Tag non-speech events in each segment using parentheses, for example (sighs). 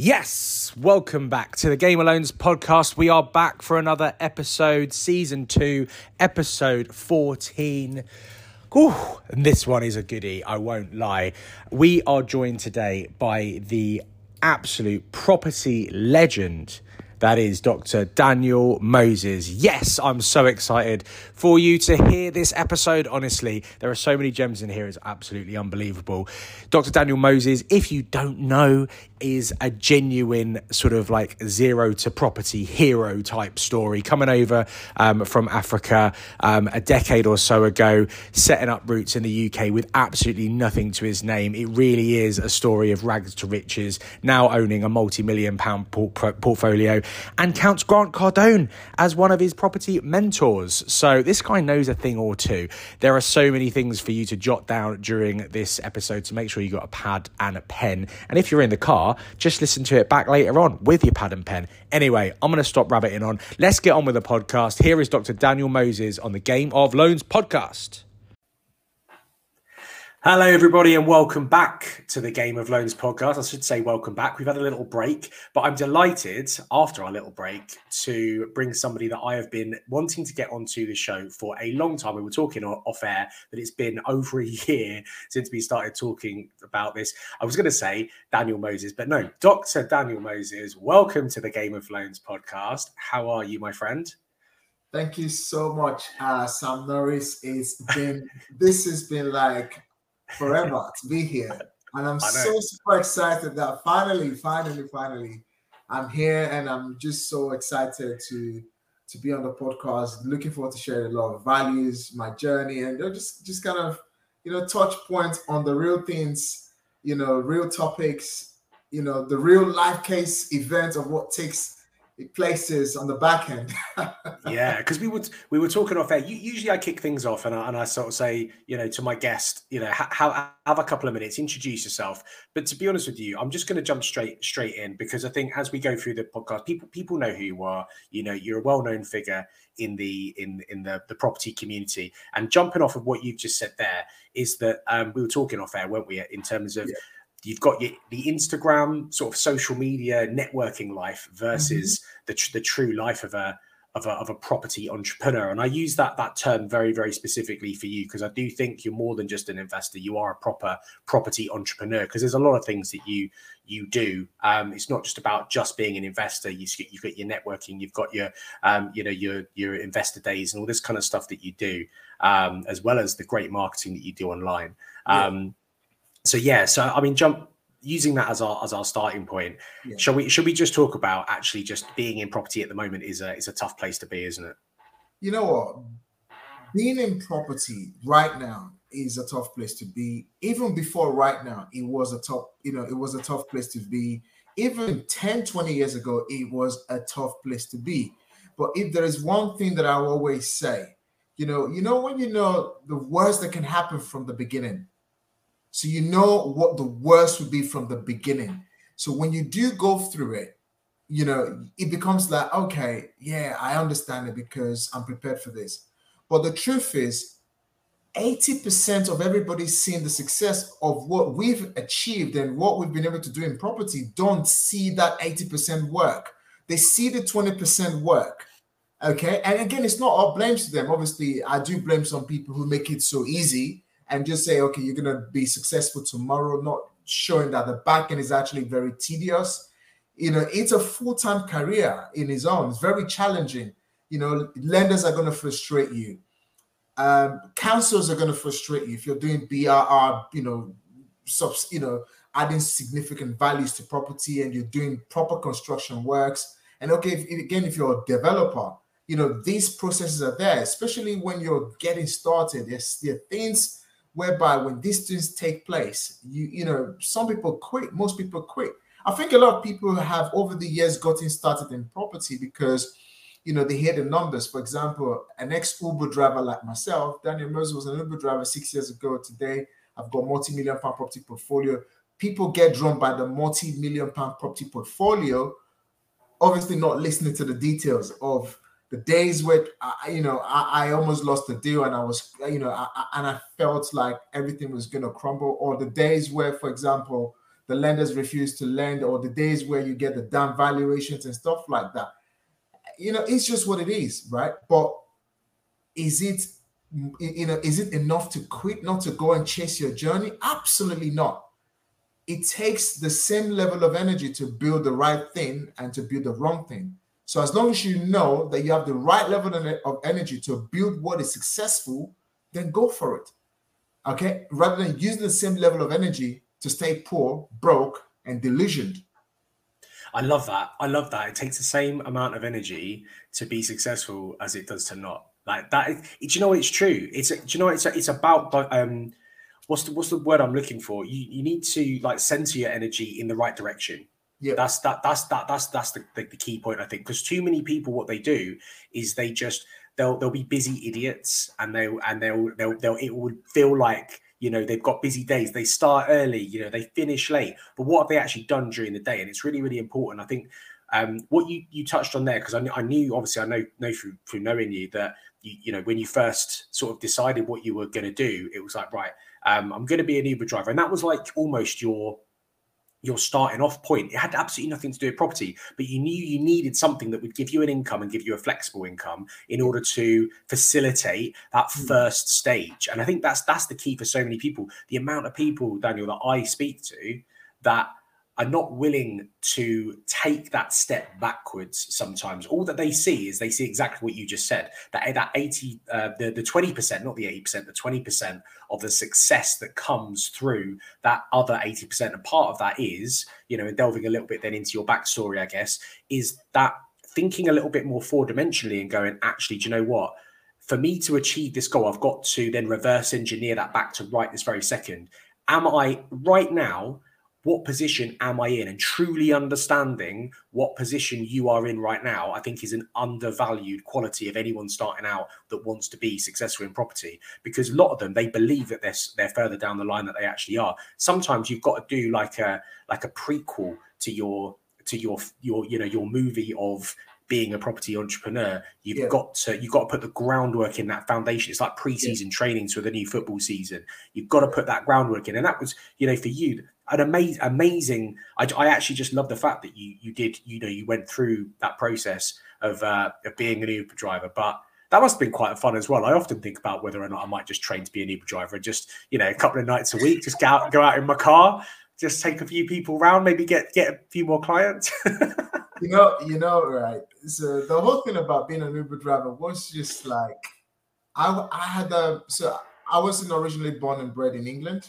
Yes, welcome back to the Game of Loans podcast. We are back for another episode, season two, episode 14. Ooh, and this one is a goodie, I won't lie. We are joined today by the absolute property legend that is Dr. Daniel Moses. Yes, I'm so excited for you to hear this episode. Honestly, there are so many gems in here, it's absolutely unbelievable. Dr. Daniel Moses, if you don't know, is a genuine sort of like zero to property hero type story coming over um, from Africa um, a decade or so ago, setting up roots in the UK with absolutely nothing to his name. It really is a story of rags to riches, now owning a multi million pound portfolio and counts Grant Cardone as one of his property mentors. So this guy knows a thing or two. There are so many things for you to jot down during this episode, so make sure you got a pad and a pen. And if you're in the car, just listen to it back later on with your pad and pen. Anyway, I'm going to stop rabbiting on. Let's get on with the podcast. Here is Dr. Daniel Moses on the Game of Loans podcast. Hello, everybody, and welcome back to the Game of Loans podcast. I should say, welcome back. We've had a little break, but I'm delighted after our little break to bring somebody that I have been wanting to get onto the show for a long time. We were talking off air that it's been (laughs) over a year since we started talking about this. I was going to say Daniel Moses, but no, Dr. Daniel Moses, welcome to the Game of Loans podcast. How are you, my friend? Thank you so much, uh, Sam Norris. It's been, this has been like, forever to be here. And I'm (laughs) so super excited that finally, finally, finally, I'm here and I'm just so excited to to be on the podcast. Looking forward to sharing a lot of values, my journey, and just just kind of you know touch points on the real things, you know, real topics, you know, the real life case events of what takes places on the back end. (laughs) yeah, because we would we were talking off air. Usually, I kick things off and I, and I sort of say, you know, to my guest, you know, have, have a couple of minutes, introduce yourself. But to be honest with you, I'm just going to jump straight straight in because I think as we go through the podcast, people people know who you are. You know, you're a well known figure in the in in the the property community. And jumping off of what you've just said there is that um, we were talking off air, weren't we, in terms of. Yeah you've got your, the Instagram sort of social media networking life versus mm-hmm. the tr- the true life of a of a, of a property entrepreneur. And I use that that term very very specifically for you because I do think you're more than just an investor. You are a proper property entrepreneur because there's a lot of things that you you do. Um, it's not just about just being an investor. You, you've got your networking, you've got your um, you know your your investor days and all this kind of stuff that you do, um, as well as the great marketing that you do online. Yeah. So yeah, so I mean, jump using that as our as our starting point. Yeah. Shall we? Should we just talk about actually just being in property at the moment is a is a tough place to be, isn't it? You know what? Being in property right now is a tough place to be. Even before right now, it was a tough, you know, it was a tough place to be. Even 10, 20 years ago, it was a tough place to be. But if there is one thing that I always say, you know, you know when you know the worst that can happen from the beginning, so you know what the worst would be from the beginning. So when you do go through it, you know, it becomes like, okay, yeah, I understand it because I'm prepared for this. But the truth is, 80% of everybody seeing the success of what we've achieved and what we've been able to do in property don't see that 80% work. They see the 20% work. Okay. And again, it's not all blame to them. Obviously, I do blame some people who make it so easy and just say, okay, you're going to be successful tomorrow, not showing that the back end is actually very tedious. You know, it's a full time career in its own. It's very challenging. You know, lenders are going to frustrate you. Um, councils are going to frustrate you if you're doing BRR, you know, subs, you know, adding significant values to property and you're doing proper construction works. And okay, if, again, if you're a developer, you know, these processes are there, especially when you're getting started. There's there are things whereby when these things take place, you you know, some people quit, most people quit. I think a lot of people have over the years gotten started in property because you know they hear the numbers. For example, an ex-Uber driver like myself, Daniel Moses was an Uber driver six years ago. Today, I've got multi-million pound property portfolio. People get drawn by the multi-million pound property portfolio, obviously not listening to the details of the days where I, you know I, I, almost lost the deal and I was you know I, and I felt like everything was going to crumble, or the days where, for example, the lenders refuse to lend, or the days where you get the down valuations and stuff like that. You know, it's just what it is, right? But is it you know, is it enough to quit, not to go and chase your journey? Absolutely not. It takes the same level of energy to build the right thing and to build the wrong thing. So as long as you know that you have the right level of energy to build what is successful, then go for it. Okay, rather than using the same level of energy to stay poor, broke, and delusioned. I love that. I love that. It takes the same amount of energy to be successful as it does to not. Like that. do you know? It's true. It's. Do you know? It's. It's about. Um, what's the What's the word I'm looking for? You You need to like center your energy in the right direction. Yeah. That's that. That's that. That's that's the, the, the key point I think. Because too many people, what they do is they just they'll they'll be busy idiots and they and they'll they'll they'll it would feel like you know they've got busy days they start early you know they finish late but what have they actually done during the day and it's really really important i think um, what you you touched on there because I, I, knew obviously i know know through through knowing you that you, you know when you first sort of decided what you were going to do it was like right um, i'm going to be an uber driver and that was like almost your your starting off point. It had absolutely nothing to do with property, but you knew you needed something that would give you an income and give you a flexible income in order to facilitate that hmm. first stage. And I think that's that's the key for so many people. The amount of people, Daniel, that I speak to that are not willing to take that step backwards sometimes. All that they see is they see exactly what you just said that that 80 uh, the, the 20% not the 80% the 20% of the success that comes through that other 80% and part of that is you know delving a little bit then into your backstory i guess is that thinking a little bit more four dimensionally and going actually do you know what? For me to achieve this goal i've got to then reverse engineer that back to right this very second. Am i right now what position am I in? And truly understanding what position you are in right now, I think is an undervalued quality of anyone starting out that wants to be successful in property. Because a lot of them, they believe that they're, they're further down the line that they actually are. Sometimes you've got to do like a like a prequel to your to your your you know your movie of being a property entrepreneur, you've yeah. got to you've got to put the groundwork in that foundation. It's like preseason yeah. training to the new football season. You've got to put that groundwork in, and that was you know for you an amazing amazing. I, I actually just love the fact that you you did you know you went through that process of uh, of being an Uber driver, but that must have been quite fun as well. I often think about whether or not I might just train to be an Uber driver and just, you know, a couple of nights a week, just go out, go out in my car, just take a few people around, maybe get get a few more clients. (laughs) you know, you know, right. So the whole thing about being an Uber driver was just like I, I had a so I wasn't originally born and bred in England.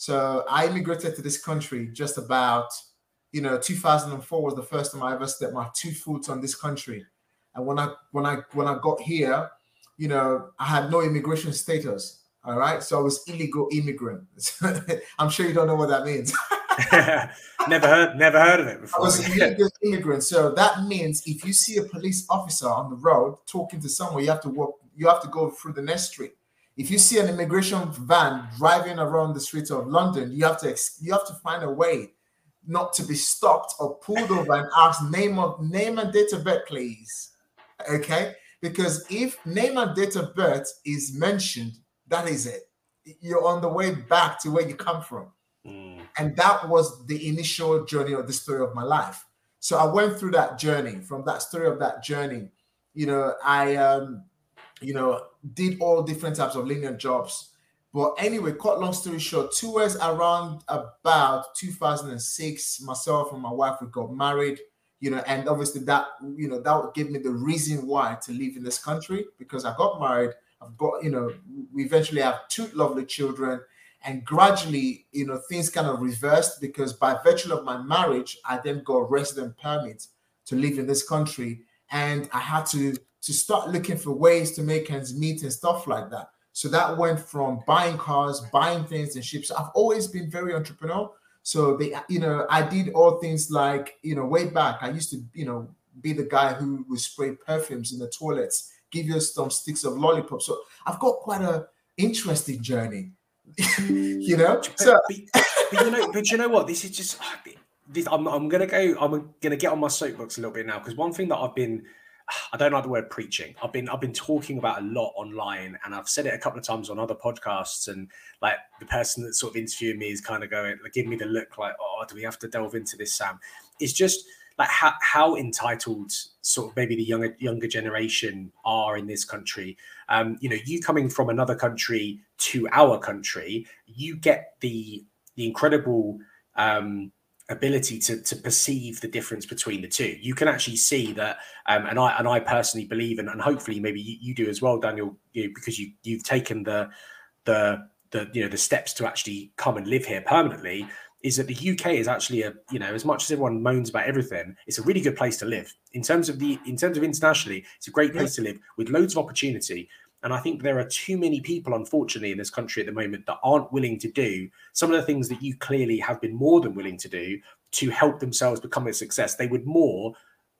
So I immigrated to this country just about, you know, 2004 was the first time I ever stepped my two foot on this country. And when I when I when I got here, you know, I had no immigration status. All right. So I was illegal immigrant. (laughs) I'm sure you don't know what that means. (laughs) (laughs) never heard never heard of it before. I was an illegal immigrant. So that means if you see a police officer on the road talking to someone, you have to walk, you have to go through the next street. If you see an immigration van driving around the streets of London, you have to you have to find a way not to be stopped or pulled over and asked name of name and date of birth, please. Okay, because if name and date of birth is mentioned, that is it. You're on the way back to where you come from. Mm. And that was the initial journey of the story of my life. So I went through that journey. From that story of that journey, you know, I um, you know, did all different types of linear jobs. But anyway, cut long story short, two years around about 2006, myself and my wife we got married you know, and obviously that, you know, that gave me the reason why to live in this country because I got married. I've got, you know, we eventually have two lovely children. And gradually, you know, things kind of reversed because by virtue of my marriage, I then got resident permit to live in this country. And I had to to start looking for ways to make ends meet and stuff like that. So that went from buying cars, buying things and ships. I've always been very entrepreneurial. So they, you know, I did all things like, you know, way back. I used to, you know, be the guy who would spray perfumes in the toilets give you some sticks of lollipops. So I've got quite a interesting journey, (laughs) you know. So, but, but, you know, but you know what? This is just. This, I'm, I'm gonna go. I'm gonna get on my soapbox a little bit now because one thing that I've been I don't like the word preaching. I've been I've been talking about a lot online, and I've said it a couple of times on other podcasts. And like the person that's sort of interviewing me is kind of going, like, give me the look, like, oh, do we have to delve into this, Sam? It's just like how, how entitled sort of maybe the younger younger generation are in this country. Um, you know, you coming from another country to our country, you get the the incredible um, ability to to perceive the difference between the two. You can actually see that, um, and I and I personally believe, and, and hopefully maybe you, you do as well, Daniel, you know, because you you've taken the the the you know the steps to actually come and live here permanently. Is that the UK is actually a you know as much as everyone moans about everything, it's a really good place to live in terms of the in terms of internationally. It's a great place yeah. to live with loads of opportunity. And I think there are too many people, unfortunately, in this country at the moment that aren't willing to do some of the things that you clearly have been more than willing to do to help themselves become a success. They would more,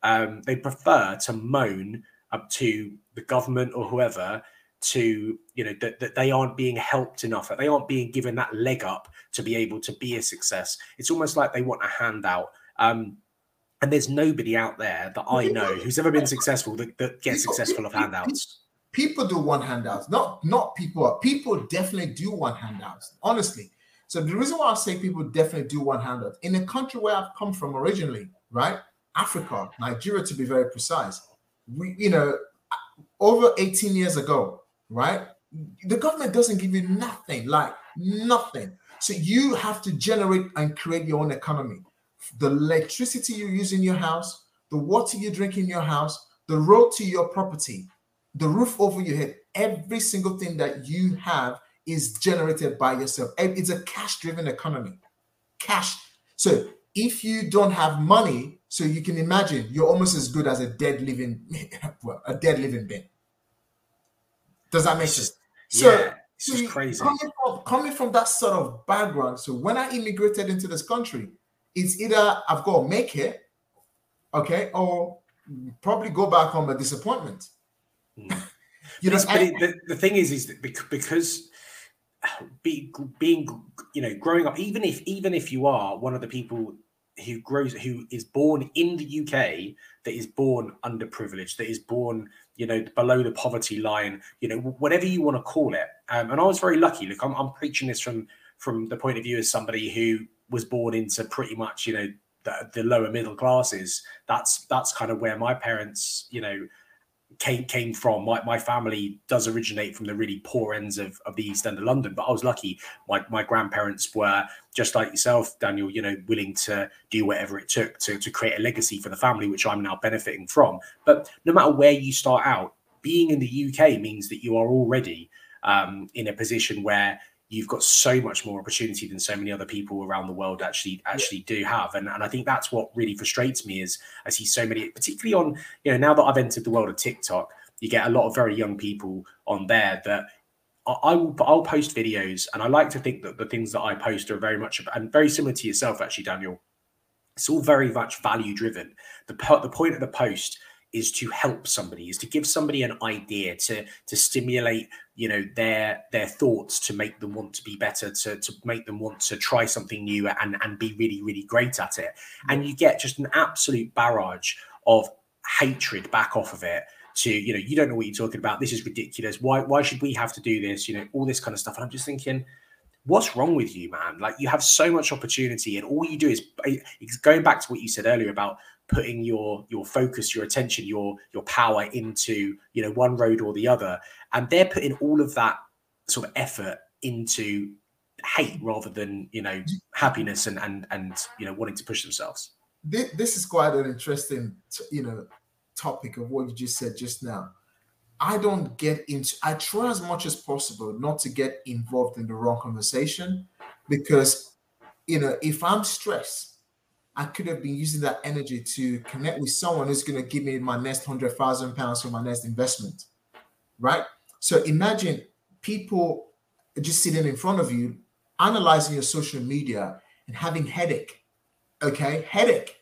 um, they prefer to moan up to the government or whoever to, you know, that, that they aren't being helped enough, that they aren't being given that leg up to be able to be a success. It's almost like they want a handout. Um, and there's nobody out there that I know who's ever been successful that, that gets successful of handouts people do want handouts. Not not people people definitely do want handouts honestly. So the reason why i say people definitely do want handouts in the country where i've come from originally right africa nigeria to be very precise we you know over 18 years ago right the government doesn't give you nothing like nothing. So you have to generate and create your own economy. The electricity you use in your house the water you drink in your house the road to your property the roof over your head, every single thing that you have is generated by yourself. It's a cash driven economy. Cash. So if you don't have money, so you can imagine you're almost as good as a dead living, (laughs) well, a dead living being. Does that make sense? So, yeah, it's so crazy. Coming from, coming from that sort of background, so when I immigrated into this country, it's either I've got to make it, okay, or probably go back home a disappointment. Mm. you know, but the, the thing is, is that because (sighs) be, being, you know, growing up, even if even if you are one of the people who grows, who is born in the UK, that is born underprivileged, that is born, you know, below the poverty line, you know, whatever you want to call it. Um, and I was very lucky. Look, I'm, I'm preaching this from from the point of view as somebody who was born into pretty much, you know, the, the lower middle classes. That's that's kind of where my parents, you know, came came from. My, my family does originate from the really poor ends of, of the East End of London, but I was lucky. My, my grandparents were just like yourself, Daniel, you know, willing to do whatever it took to, to create a legacy for the family, which I'm now benefiting from. But no matter where you start out, being in the UK means that you are already um, in a position where you've got so much more opportunity than so many other people around the world actually actually yeah. do have. And, and i think that's what really frustrates me is i see so many particularly on you know now that i've entered the world of tiktok you get a lot of very young people on there that I will I'll post videos and I like to think that the things that I post are very much and very similar to yourself actually Daniel. It's all very much value driven. The the point of the post is to help somebody is to give somebody an idea to to stimulate you know their their thoughts to make them want to be better to to make them want to try something new and and be really really great at it. And you get just an absolute barrage of hatred back off of it to you know you don't know what you're talking about this is ridiculous why why should we have to do this you know all this kind of stuff. And i'm just thinking what's wrong with you man? Like you have so much opportunity and all you do is eh, going back to what you said earlier about putting your your focus your attention your your power into you know one road or the other. And they're putting all of that sort of effort into hate rather than you know happiness and and and you know wanting to push themselves. This is quite an interesting you know topic of what you just said just now. I don't get into i try as much as possible not to get involved in the wrong conversation because you know if i'm stressed I could have been using that energy to connect with someone who's going to give me my next hundred thousand pounds for my next investment, right? So imagine people just sitting in front of you, analyzing your social media and having headache. Okay, headache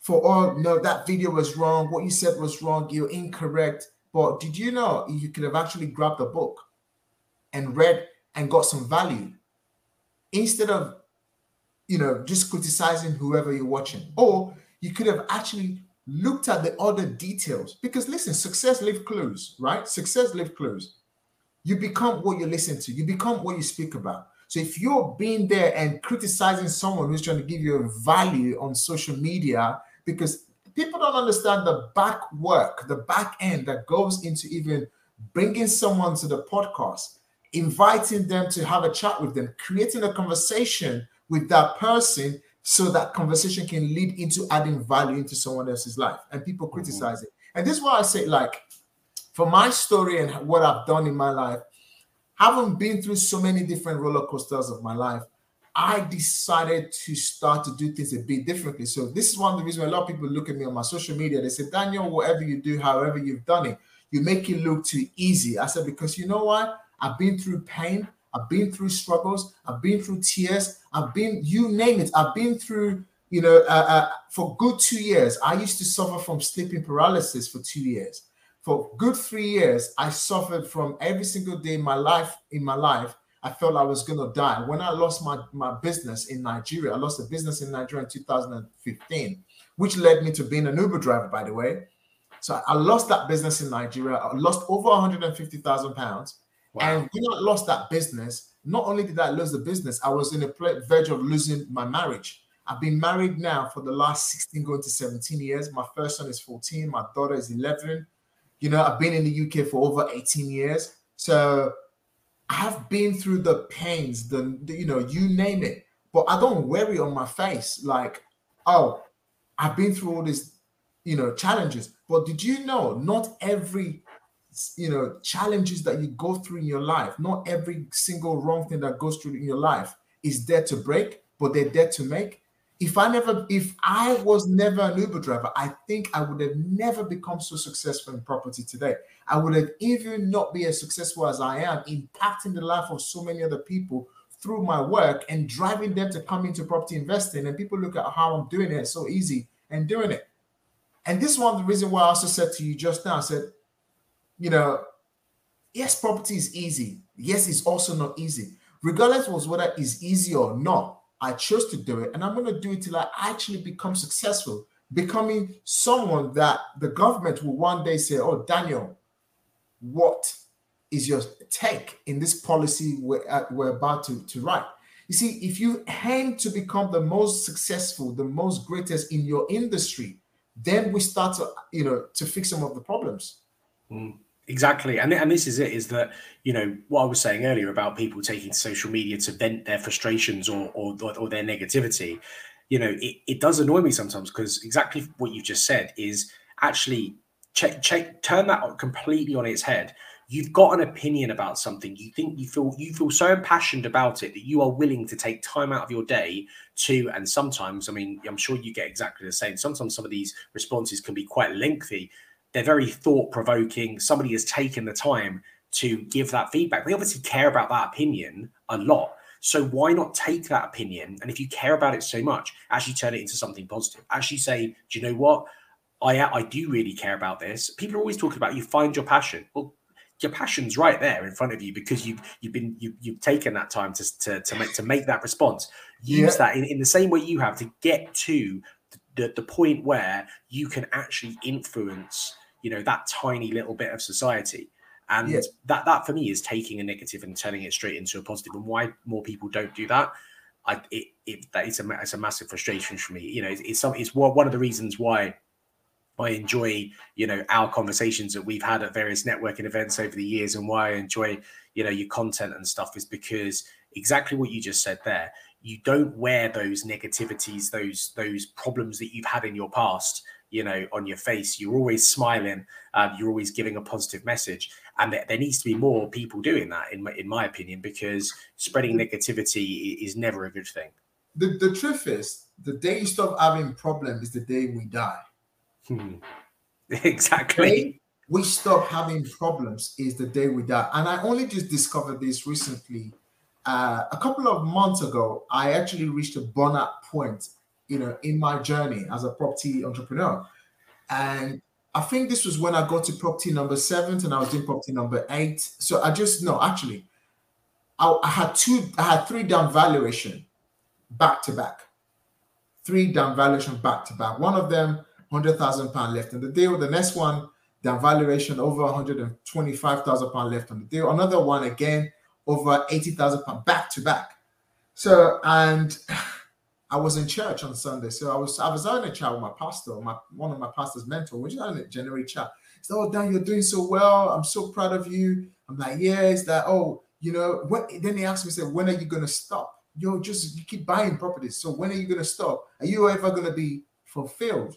for oh no, that video was wrong. What you said was wrong. You're incorrect. But did you know you could have actually grabbed a book and read and got some value instead of you know, just criticizing whoever you're watching. Or you could have actually looked at the other details. Because listen, success leave clues, right? Success leave clues. You become what you listen to, you become what you speak about. So if you're being there and criticizing someone who's trying to give you a value on social media, because people don't understand the back work, the back end that goes into even bringing someone to the podcast, inviting them to have a chat with them, creating a conversation with that person so that conversation can lead into adding value into someone else's life. And people mm-hmm. criticize it. And this is why i say like for my story and what i've done in my life having been through so many different roller coasters of my life i decided to start to do things a bit differently. So this is one of the reasons why a lot of people look at me on my social media. They say daniel whatever you do however you've done it you make it look too easy. I said because you know what? I've been through pain I've been through struggles. I've been through tears. I've been, you name it. I've been through, you know, uh, uh, for good two years. I used to suffer from sleeping paralysis for two years. For good three years, I suffered from every single day in my life. In my life, I felt I was gonna die. When I lost my my business in Nigeria, I lost a business in Nigeria in 2015, which led me to being an Uber driver, by the way. So I lost that business in Nigeria. I lost over 150,000 pounds Wow. And when I lost that business, not only did I lose the business, I was in the verge of losing my marriage. I've been married now for the last 16, going to 17 years. My first son is 14, my daughter is 11. You know, I've been in the UK for over 18 years. So I've been through the pains, the, the you know, you name it. But I don't worry on my face like, oh, I've been through all these, you know, challenges. But did you know not every you know challenges that you go through in your life. Not every single wrong thing that goes through in your life is there to break but they're there to make. If i never if i was never an uber driver i think i would have never become so successful in property today. I would have even not be as successful as i am impacting the life of so many other people through my work and driving them to come into property investing. And people look at how i'm doing it so easy and doing it. And this is one of the reason why i also said to you just now i said you know, yes, property is easy. Yes, it's also not easy. Regardless of whether it's easy or not, I chose to do it, and I'm going to do it till I actually become successful, becoming someone that the government will one day say, "Oh, Daniel, what is your take in this policy we're, uh, we're about to, to write?" You see, if you aim to become the most successful, the most greatest in your industry, then we start to, you know, to fix some of the problems. Mm. Exactly, and and this is it: is that you know what I was saying earlier about people taking social media to vent their frustrations or or, or their negativity. You know, it, it does annoy me sometimes because exactly what you just said is actually check check turn that completely on its head. You've got an opinion about something. You think you feel you feel so impassioned about it that you are willing to take time out of your day to. And sometimes, I mean, I'm sure you get exactly the same. Sometimes some of these responses can be quite lengthy they're very thought provoking. Somebody has taken the time to give that feedback. They obviously care about that opinion a lot. So why not take that opinion? And if you care about it so much, actually turn it into something positive. Actually say, do you know what? I I do really care about this. People are always talking about you find your passion. Well, your passion's right there in front of you because you've you've been you, you've taken that time to to, to make to make that response. Use yeah. that in, in the same way you have to get to the, the point where you can actually influence you know that tiny little bit of society and yeah. that that for me is taking a negative and turning it straight into a positive and why more people don't do that i it, it that is a, it's a massive frustration for me you know it's, it's some it's one of the reasons why I enjoy, you know, our conversations that we've had at various networking events over the years, and why I enjoy, you know, your content and stuff is because exactly what you just said there. You don't wear those negativities, those those problems that you've had in your past, you know on your face you're always smiling um, you're always giving a positive message and there, there, needs to be more people doing that in my, in my opinion because spreading negativity is never a good thing. The, the truth is the day you stop having problems is the day we die. Hmm. (laughs) exactly. We stop having problems is the day we die. And i only just discovered this recently. Uh, a couple of months ago i actually reached a burnout point you know, in my journey as a property entrepreneur. And I think this was when I got to property number seven and I was doing property number eight. So I just no, actually, I, I had two, I had three down valuation back to back, three down valuation back to back. One of them 100,000 pound left in the deal. The next one, down valuation over 125,000 pound left on the deal. Another one again, over 80,000 pound back to back. So, and I was in church on Sunday. So I was I was having a chat with my pastor, my one of my pastor's mentor, which is having a January chat. He said, Oh, Dan, you're doing so well. I'm so proud of you. I'm like, yeah, is that, oh, you know, then he asked me, said, when are you gonna stop? Yo, just you keep buying properties. So when are you gonna stop? Are you ever gonna be fulfilled?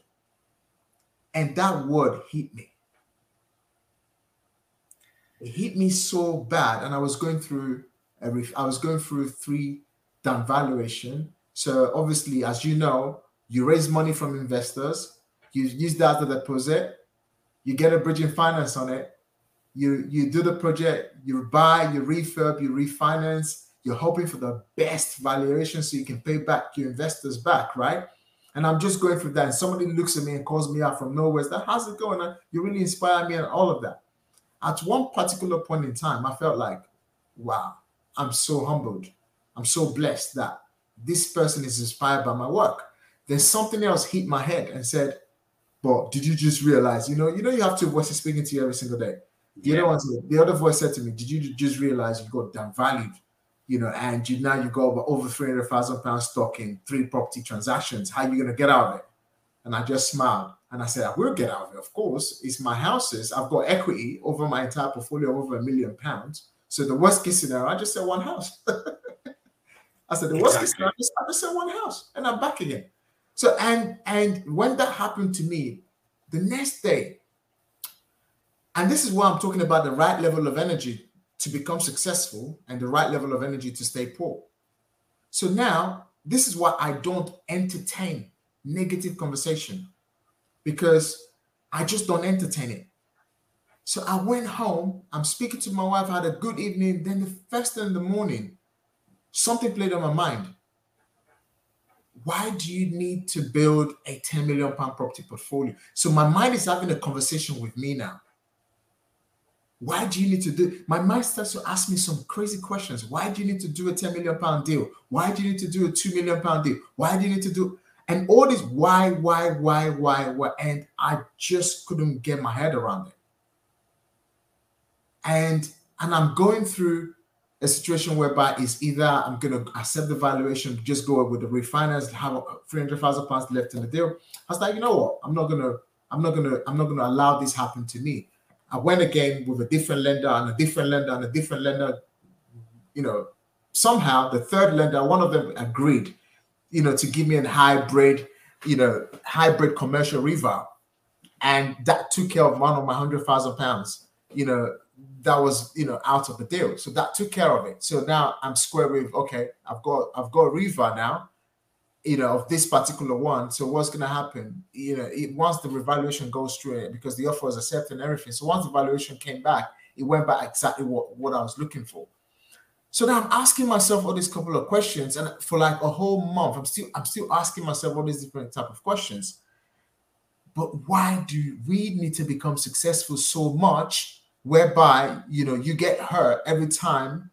And that word hit me. It hit me so bad, and I was going through I was going through three down valuation. So obviously, as you know, you raise money from investors, you use that as a deposit, you get a bridging finance on it, you you do the project, you buy, you refurb, you refinance, you're hoping for the best valuation so you can pay back your investors back, right? And I'm just going through that. And somebody looks at me and calls me out from nowhere. That how's it going? You really inspire me and all of that. At one particular point in time, I felt like, wow, I'm so humbled. I'm so blessed that this person is inspired by my work. Then something else hit my head and said, But did you just realize, you know, you know, you have two voices speaking to you every single day. The yeah. other one said, the other voice said to me, Did you just realize you got downvalued? You know, and you now you got over 300,000 pounds stock in three property transactions. How are you gonna get out of it? And I just smiled and I said, I will get out of it. Of course, it's my houses. I've got equity over my entire portfolio over a million pounds. So the worst case scenario, I just said one house. (laughs) I said the worst case scenario, I just, said one house, and I'm back again. So and and when that happened to me, the next day, and this is why I'm talking about the right level of energy to become successful and the right level of energy to stay poor. So now this is why I don't entertain negative conversation because I just don't entertain it. So I went home, I'm speaking to my wife, I had a good evening. Then the first thing in the morning, something played on my mind. Why do you need to build a 10 million pound property portfolio? So my mind is having a conversation with me now. Why do you need to do my mind starts to ask me some crazy questions? Why do you need to do a 10 million pound deal? Why do you need to do a 2 million pound deal? Why do you need to do and all this why, why, why, why, why? And I just couldn't get my head around it. And and I'm going through a situation whereby it's either I'm going to accept the valuation, just go with the refinance, have 300,000 pounds left in the deal. I was like, you know what? I'm not going to, I'm not going to, I'm not going to allow this happen to me. I went again with a different lender and a different lender and a different lender. You know, somehow the third lender, one of them agreed, you know, to give me a hybrid, you know, hybrid commercial reval. And that took care of one of my 100,000 pounds, you know, that was you know out of the deal. So that took care of it. So now I'm square with okay, I've got I've got reval now, you know, of this particular one. So what's gonna happen? You know, it, once the revaluation goes through it, because the offer was accepted and everything. So once the valuation came back, it went back exactly what, what I was looking for. So now I'm asking myself all these couple of questions, and for like a whole month, I'm still I'm still asking myself all these different type of questions. But why do we need to become successful so much whereby you know you get hurt every time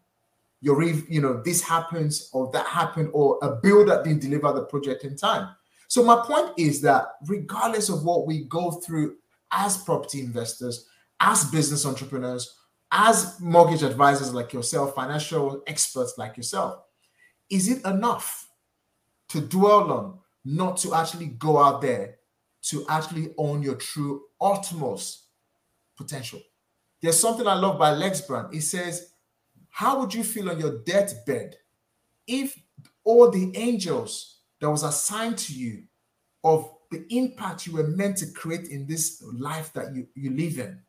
you're you know this happens or that happened or a builder didn't deliver the project in time. So my point is that regardless of what we go through as property investors as business entrepreneurs as mortgage advisors like yourself financial experts like yourself is it enough to dwell on not to actually go out there to actually own your true utmost potential there's something I love by Les Brown. It says, How would you feel on your deathbed if all the angels that was assigned to you of the impact you were meant to create in this life that you, you live in?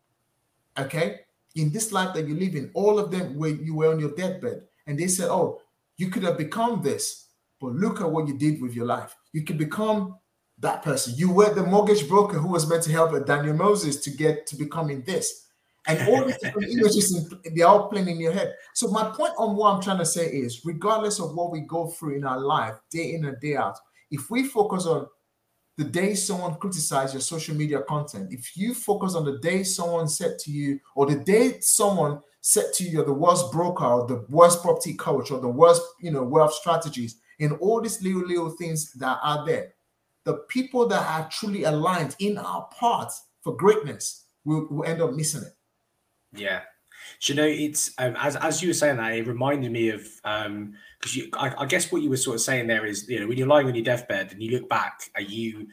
Okay? In this life that you live in, all of them were you were on your deathbed. And they said, Oh, you could have become this, but look at what you did with your life. You could become that person. You were the mortgage broker who was meant to help Daniel Moses to get to becoming this and all these different (laughs) images they're all playing in your head. So my point on what I'm trying to say is, regardless of what we go through in our life, day in and day out, if we focus on the day someone criticized your social media content, if you focus on the day someone said to you, or the day someone said to you, you're the worst broker, or the worst property coach, or the worst, you know, wealth strategies, and all these little little things that are there, the people that are truly aligned in our path for greatness will, will end up missing it. Yeah. Do you know, it's um, as as you were saying that, it reminded me of um because you I, I guess what you were sort of saying there is, you know, when you're lying on your deathbed and you look back, are you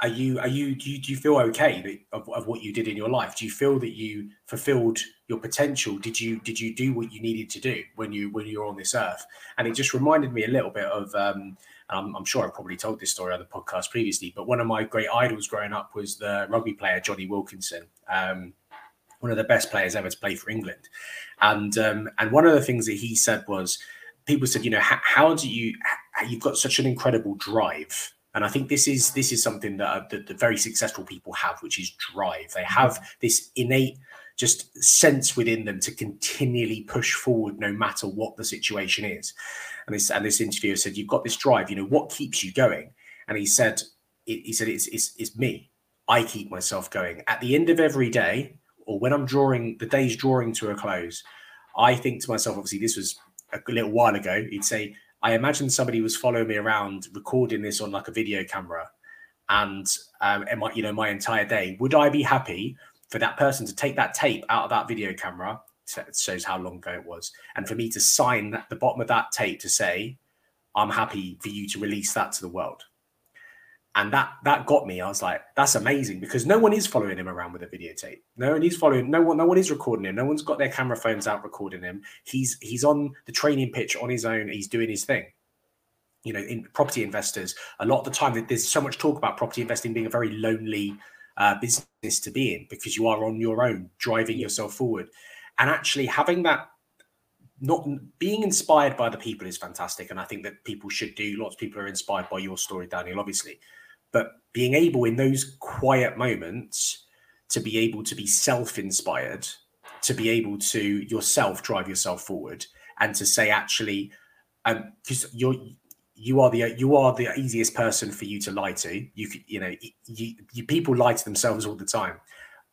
are you are you do you, do you feel okay of, of what you did in your life? Do you feel that you fulfilled your potential? Did you did you do what you needed to do when you when you're on this earth? And it just reminded me a little bit of um, I'm, I'm, sure I've probably told this story on the podcast previously, but one of my great idols growing up was the rugby player Jonny Wilkinson, um, one of the best players ever to play for England. And um, and one of the things that he said was, people said, you know, how, how do you? You've got such an incredible drive and I think this is this is something that, uh, that the very successful people have, which is drive. They have this innate just sense within them to continually push forward no matter what the situation is. And this and this interviewer said, "You've got this drive. You know what keeps you going?" And he said, "He said it's it's, it's me. I keep myself going. At the end of every day, or when I'm drawing the day's drawing to a close, I think to myself. Obviously, this was a little while ago. He'd say." I imagine somebody was following me around, recording this on like a video camera, and um, and my, you know my entire day. Would I be happy for that person to take that tape out of that video camera? It shows how long ago it was, and for me to sign the bottom of that tape to say, "I'm happy for you to release that to the world." And that that got me. I was like, that's amazing because no one is following him around with a videotape. No one is following. No one. No one is recording him. No one's got their camera phones out recording him. He's he's on the training pitch on his own. He's doing his thing. You know, in property investors, a lot of the time there's so much talk about property investing being a very lonely uh, business to be in because you are on your own, driving yourself forward, and actually having that not being inspired by the people is fantastic and i think that people should do lots of people are inspired by your story daniel obviously but being able in those quiet moments to be able to be self-inspired to be able to yourself drive yourself forward and to say actually because um, you're you are the you are the easiest person for you to lie to. You you know you, you people lie to themselves all the time.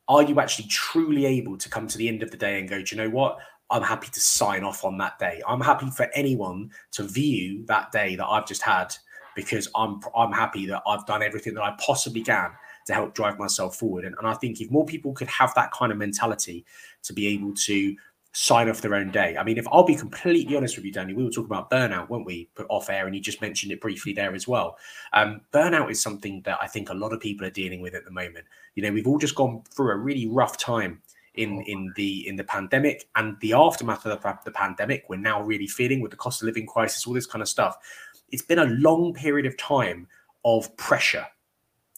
Are you actually truly able to come to the end of the day and go do you know what? I'm happy to sign off on that day. I'm happy for anyone to view that day that i've just had because I'm I'm happy that I've done everything that I possibly can to help drive myself forward. And, and I think if more people could have that kind of mentality to be able to sign off their own day. I mean, if I'll be completely honest with you, Danny, we were talking about burnout, weren't we? Put off air, and you just mentioned it briefly there as well. Um, burnout is something that I think a lot of people are dealing with at the moment. You know, we've all just gone through a really rough time in in the in the pandemic and the aftermath of the, the pandemic. We're now really feeling with the cost of living crisis, all this kind of stuff it's been a long period of time of pressure.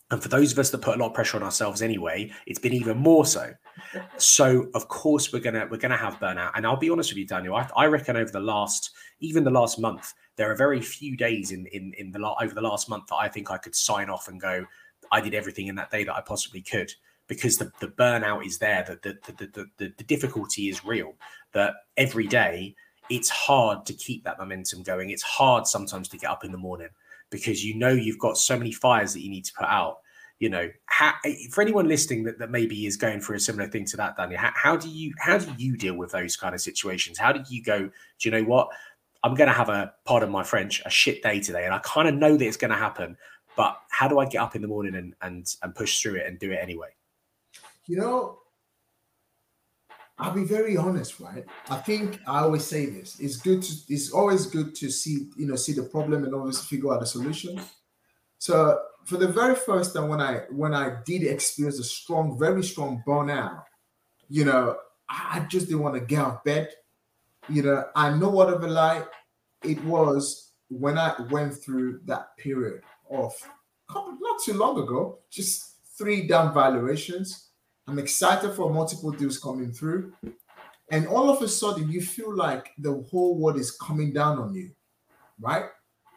And for those of us that put a lot of pressure on ourselves anyway, it's been even more so. So of course we're gonna we're gonna have burnout. And I'll be honest with you, Daniel. I, I reckon over the last even the last month, there are very few days in in in the over the last month that I think I could sign off and go, I did everything in that day that I possibly could because the, the burnout is there, that the, the, the, the difficulty is real, that every day it's hard to keep that momentum going. It's hard sometimes to get up in the morning because you know you've got so many fires that you need to put out. You know, how, for anyone listening that, that maybe is going through a similar thing to that, Danny, how, how do you how do you deal with those kind of situations? How do you go? Do you know what? I'm going to have a pardon my French, a shit day today, and I kind of know that it's going to happen. But how do I get up in the morning and and and push through it and do it anyway? You know, I'll be very honest, right? I think I always say this. It's good to it's always good to see, you know, see the problem and always figure out a solution. So for the very first time when I when I did experience a strong, very strong burnout, you know, I just didn't want to get out of bed. You know, I know whatever lie it was when I went through that period of not too long ago, just three down valuations I'm excited for multiple deals coming through. And all of a sudden, you feel like the whole world is coming down on you, right?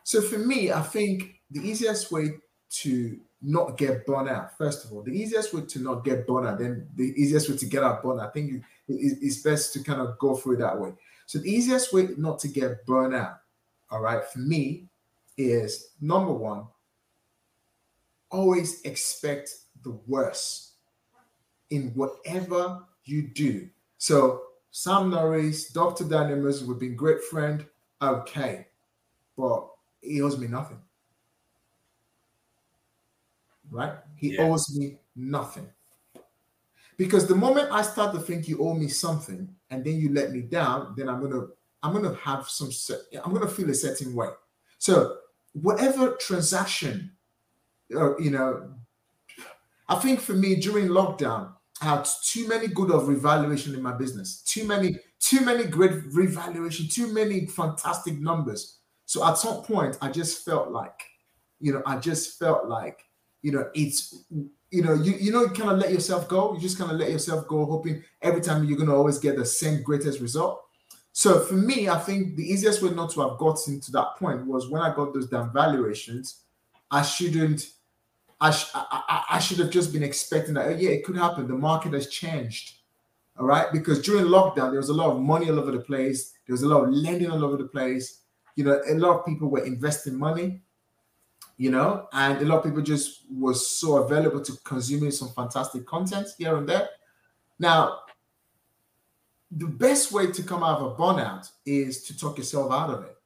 So for me, I think the easiest way to not get burned out, first of all, the easiest way to not get burned out, then the easiest way to get out burned, I think it's best to kind of go through that way. So the easiest way not to get burned out, all right, for me is number one, always expect the worst in whatever you do. So Sam Norris, Dr. Moses would be a great friend. Okay. But he owes me nothing. right? He yeah. owes me nothing. Because the moment I start to think you owe me something and then you let me down, then I'm gonna I'm gonna have some I'm gonna feel a certain way. So whatever transaction, uh, you know, I think for me during lockdown, I had too many good of revaluation in my business, too many, too many great revaluation, too many fantastic numbers. So at some point, I just felt like, you know, I just felt like, you know, it's you know, you you know, you kind of let yourself go. You just kind of let yourself go, hoping every time you're gonna always get the same greatest result. So for me, I think the easiest way not to have gotten to that point was when I got those damn valuations. I shouldn't. I, sh- I, I should have just been expecting that. Yeah, it could happen. The market has changed. All right, because during lockdown there was a lot of money all over the place. There was a lot of lending all over the place. You know, a lot of people were investing money you know, and a lot of people just was so available to consuming some fantastic content here and there. Now, the best way to come out of a burnout is to talk yourself out of it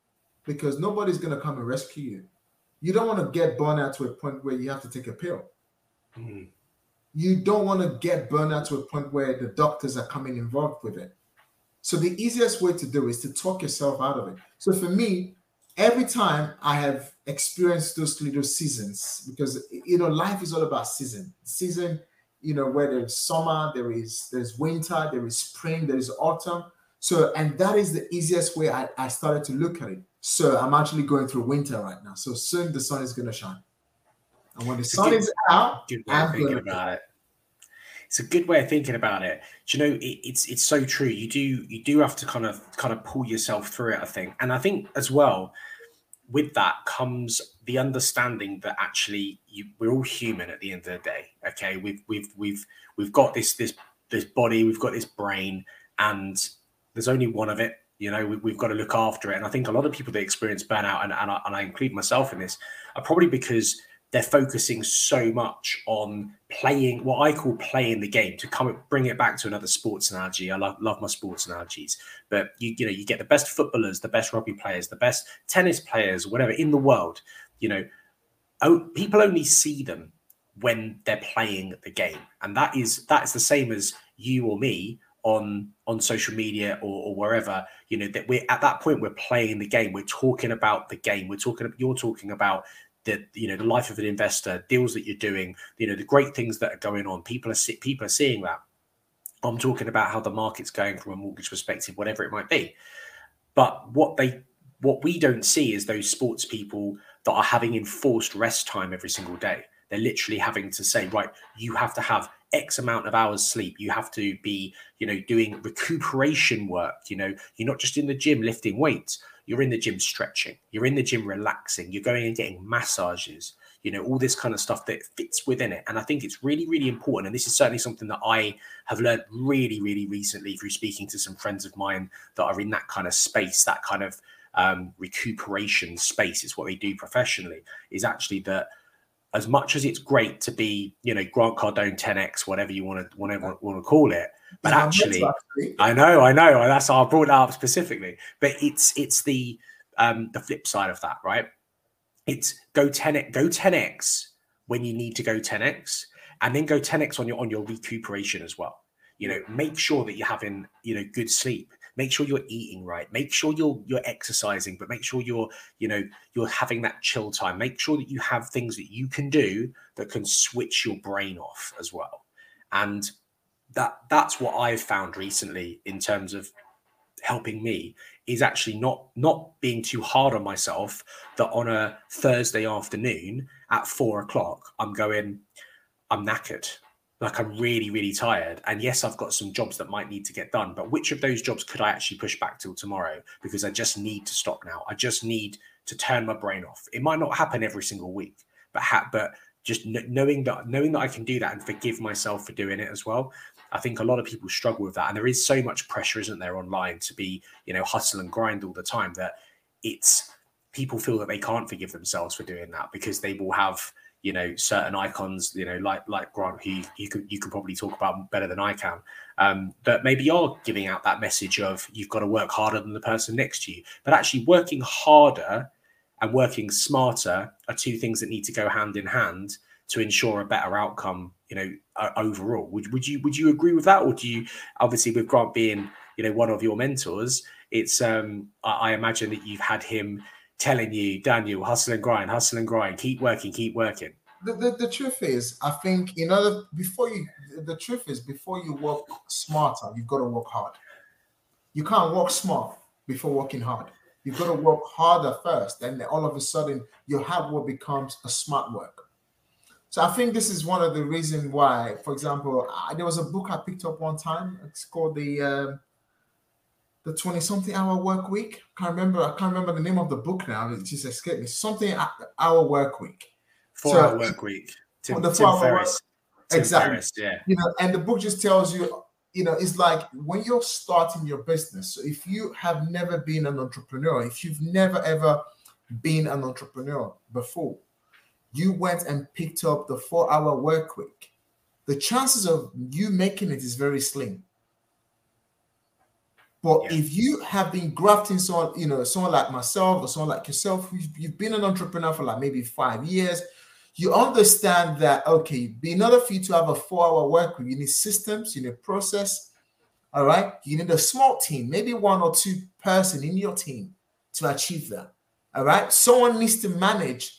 because nobody's going to come and rescue you. You don't want to get burnout to a point where you have to take a pill. Mm-hmm. You don't want to get burnout to a point where the doctors are coming involved with it. So the easiest way to do is to talk yourself out of it. So for me, every time I have experienced those little seasons, because you know, life is all about season. Season, you know, where there's summer, there is there's winter, there is spring, there is autumn. So, and that is the easiest way I, I started to look at it. So I'm actually going through winter right now. So soon the sun is gonna shine. And when the sun good, is out, I'm thinking about it. It's a good way of thinking about it. Do you know, it, it's it's so true. You do you do have to kind of kind of pull yourself through it. I think, and I think as well with that comes the understanding that actually you, we're all human at the end of the day. Okay, we've we've we've we've got this this this body, we've got this brain, and there's only one of it. You know, we, have got to look after it. And I think a lot of people that experience burnout, and, and I, and I include myself in this, are probably because they're focusing so much on playing what I call playing the game to come bring it back to another sports analogy. I love, love my sports analogies, but you you know you get the best footballers, the best rugby players, the best tennis players, whatever in the world. You know, oh, people only see them when they're playing the game, and that is that is the same as you or me on on social media or, or, wherever you know that we're at that point we're playing the game we're talking about the game we're talking you're talking about the you know the life of an investor, deals that you're doing, you know the great things that are going on. People are people are seeing that. I'm talking about how the market's going from a mortgage perspective, whatever it might be. But what they what we don't see is those sports people that are having enforced rest time every single day. They're literally having to say, right, you have to have X amount of hours sleep. You have to be, you know, doing recuperation work. You know, you're not just in the gym lifting weights you're in the gym stretching, you're in the gym relaxing, you're going and getting massages, you know, all this kind of stuff that fits within it. And I think it's really, really important. And this is certainly something that I have learned really, really recently through speaking to some friends of mine that are in that kind of space, that kind of um, recuperation space It's what they do professionally, is actually that as much as it's great to be, you know, Grant Cardone 10x, whatever you want to whatever want to call it, but actually, I know, I know, that's I brought that up specifically. But it's it's the um the flip side of that, right? It's go 10 go 10x when you need to go 10x, and then go 10x on your on your recuperation as well. You know, make sure that you're having you know good sleep. Make sure you're eating right. Make sure you're you're exercising, but make sure you're you know you're having that chill time. Make sure that you have things that you can do that can switch your brain off as well. And that that's what I've found recently in terms of helping me is actually not not being too hard on myself that on a Thursday afternoon at four o'clock I'm going I'm knackered like I'm really really tired. And yes I've got some jobs that might need to get done but which of those jobs could I actually push back till tomorrow? Because I just need to stop now. I just need to turn my brain off. It might not happen every single week but ha- but just knowing that knowing that I can do that and forgive myself for doing it as well I think a lot of people struggle with that. And there is so much pressure, isn't there, online to be, you know, hustle and grind all the time that it's people feel that they can't forgive themselves for doing that because they will have, you know, certain icons, you know, like like Grant, who you could you can probably talk about better than I can. Um, that maybe you're giving out that message of you've got to work harder than the person next to you. But actually working harder and working smarter are two things that need to go hand in hand to ensure a better outcome, you know, uh, overall. Would would you would you agree with that, or do you obviously with Grant being you know one of your mentors, it's um I, I imagine that you've had him telling you, Daniel, hustle and grind, hustle and grind, keep working, keep working. The, the, the truth is, I think you know before you the truth is before you work smarter, you've got to work hard. You can't work smart before working hard. You've got to work harder first, and all of a sudden your hard work becomes a smart work. So I think this is one of the reasons why, for example, I, there was a book I picked up one time. It's called the uh, the twenty something hour work week. I can't remember. I can't remember the name of the book now. It just escaped me. Something hour work week. Four so, hour work week. Tim, the Tim Ferriss. Tim exactly. Ferriss, yeah. You know, and the book just tells you, you know, it's like when you're starting your business. So if you have never been an entrepreneur, if you've never ever been an entrepreneur before, you went and picked up the four hour work week, the chances of you making it is very slim. But yeah. if you have been grafting someone, you know, someone like myself or someone like yourself, you've, you've been an entrepreneur for like maybe five years, you understand that okay, in order for you to have a four-hour work week, you need systems, you need process. All right, you need a small team, maybe one or two person in your team to achieve that. All right, someone needs to manage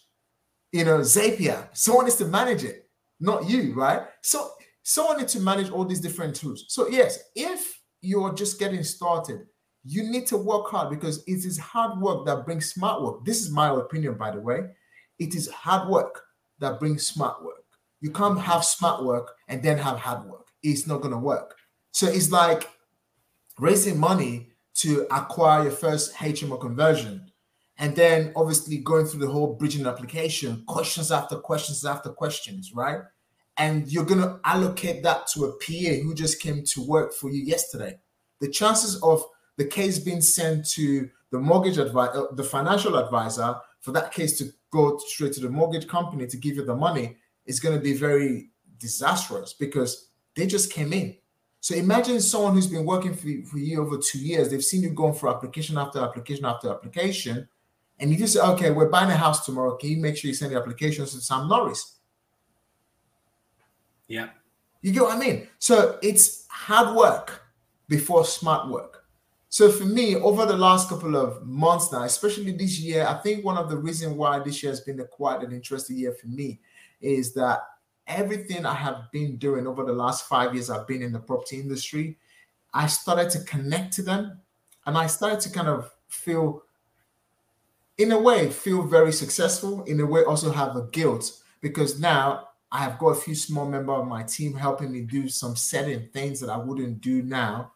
you know, Zapier. Someone needs to manage it, not you, right? So someone needs to manage all these different tools. So yes, if you're just getting started, you need to work hard because it is hard work that brings smart work. This is my opinion, by the way. It is hard work that brings smart work. You can't have smart work and then have hard work. It's not going to work. So it's like raising money to acquire your first HMO conversion and then obviously going through the whole bridging application, questions after questions after questions, right? And you're going to allocate that to a PA who just came to work for you yesterday. The chances of the case being sent to the mortgage advisor, uh, the financial advisor, for that case to go straight to the mortgage company to give you the money is going to be very disastrous because they just came in. So imagine someone who's been working for, for you over two years. They've seen you going for application after application after application and you just say, okay, we're buying a house tomorrow. Can you make sure you send the applications to Sam Norris? Yeah. You get what I mean? So it's hard work before smart work. So for me, over the last couple of months now, especially this year, I think one of the reasons why this year has been a quite an interesting year for me is that everything I have been doing over the last five years I've been in the property industry, I started to connect to them and I started to kind of feel in a way feel very successful in a way also have a guilt because now i have got a few small member of my team helping me do some certain things that i wouldn't do now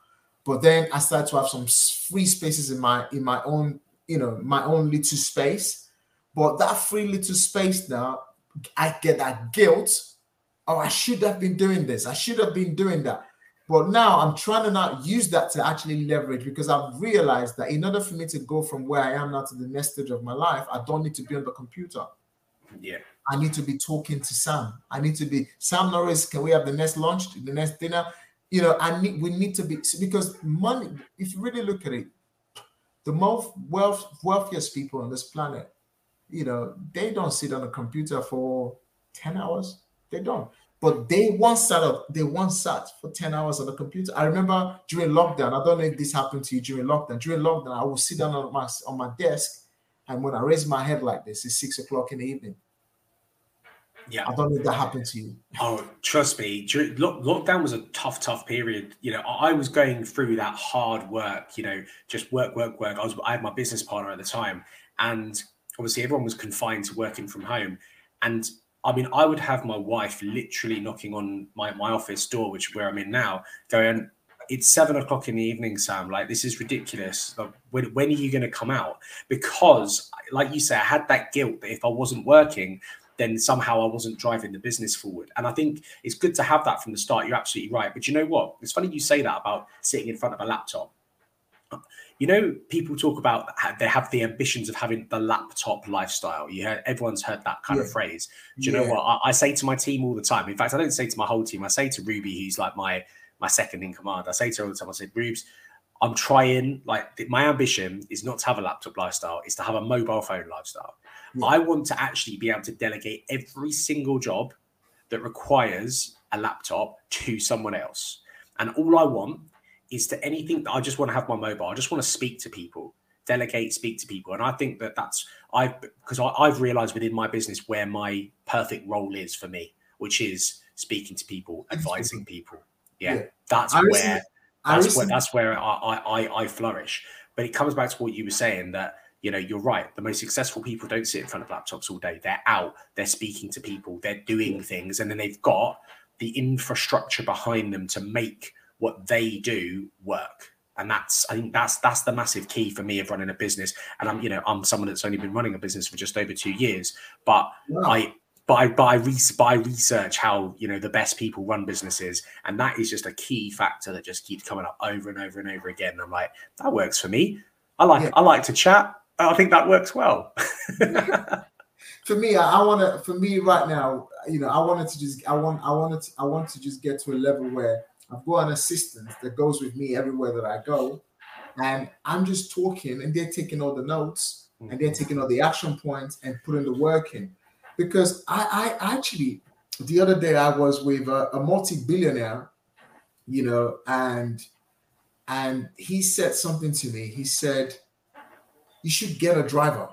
but then i start to have some free spaces in my in my own you know my own little space but that free little space now i get that guilt oh i should have been doing this i should have been doing that but now I'm trying to not use that to actually leverage because I've realized that in order for me to go from where I am now to the next stage of my life, I don't need to be on the computer. Yeah. I need to be talking to Sam. I need to be Sam Norris. Can we have the next lunch, the next dinner? You know, I need we need to be because money, if you really look at it, the most wealth wealthiest people on this planet, you know, they don't sit on a computer for 10 hours. They don't. But they once sat up, they once sat for 10 hours on the computer. I remember during lockdown, I don't know if this happened to you during lockdown. During lockdown, I would sit down on my on my desk, and when I raise my head like this, it's six o'clock in the evening. Yeah, I don't if that happened to you. Oh, trust me, during, lockdown was a tough, tough period. You know, I was going through that hard work. You know, just work, work, work. I was, I had my business partner at the time, and obviously everyone was confined to working from home, and I mean, I would have my wife literally knocking on my, my office door, which where I'm in now, going, it's seven o'clock in the evening, Sam. Like, this is ridiculous. Like, when, when are you going to come out? Because, like you say, I had that guilt that if I wasn't working, then somehow I wasn't driving the business forward. And I think it's good to have that from the start. You're absolutely right. But you know what? It's funny you say that about sitting in front of a laptop you know, people talk about they have the ambitions of having the laptop lifestyle. You heard everyone's heard that kind yeah. of phrase. Do you yeah. know what I, I, say to my team all the time? In fact, I don't say to my whole team. I say to Ruby, who's like my my second in command. I say to her all the time. I say, Rubes, I'm trying. Like my ambition is not to have a laptop lifestyle; is to have a mobile phone lifestyle. Yeah. I want to actually be able to delegate every single job that requires a laptop to someone else. And all I want is to anything that I just want to have my mobile. I just want to speak to people, delegate, speak to people. And I think that that's I've because I've realized within my business where my perfect role is for me, which is speaking to people, advising people. Yeah, yeah. that's where that's where that's where I, I I flourish. But it comes back to what you were saying that you know you're right. The most successful people don't sit in front of laptops all day. They're out. They're speaking to people. They're doing things, and then they've got the infrastructure behind them to make what they do work and that's i think that's that's the massive key for me of running a business and i'm you know i'm someone that's only been running a business for just over two years but wow. i but I, but I, re- but I research how you know the best people run businesses, and that is just a key factor that just keeps coming up over and over and over again. And I'm like, that works for me. I like yeah. I like to chat. I think that works well. (laughs) for me, I, I want to. For me, right now, you know, I wanted to just. I want. I wanted. To, I want to just get to a level where I've got an assistant that goes with me everywhere that I go, and I'm just talking, and they're taking all the notes, and they're mm-hmm. taking all the action points and putting the work in because I, I actually the other day I was with a, a multi-billionaire, you know, and and he said something to me. He said, "You should get a driver."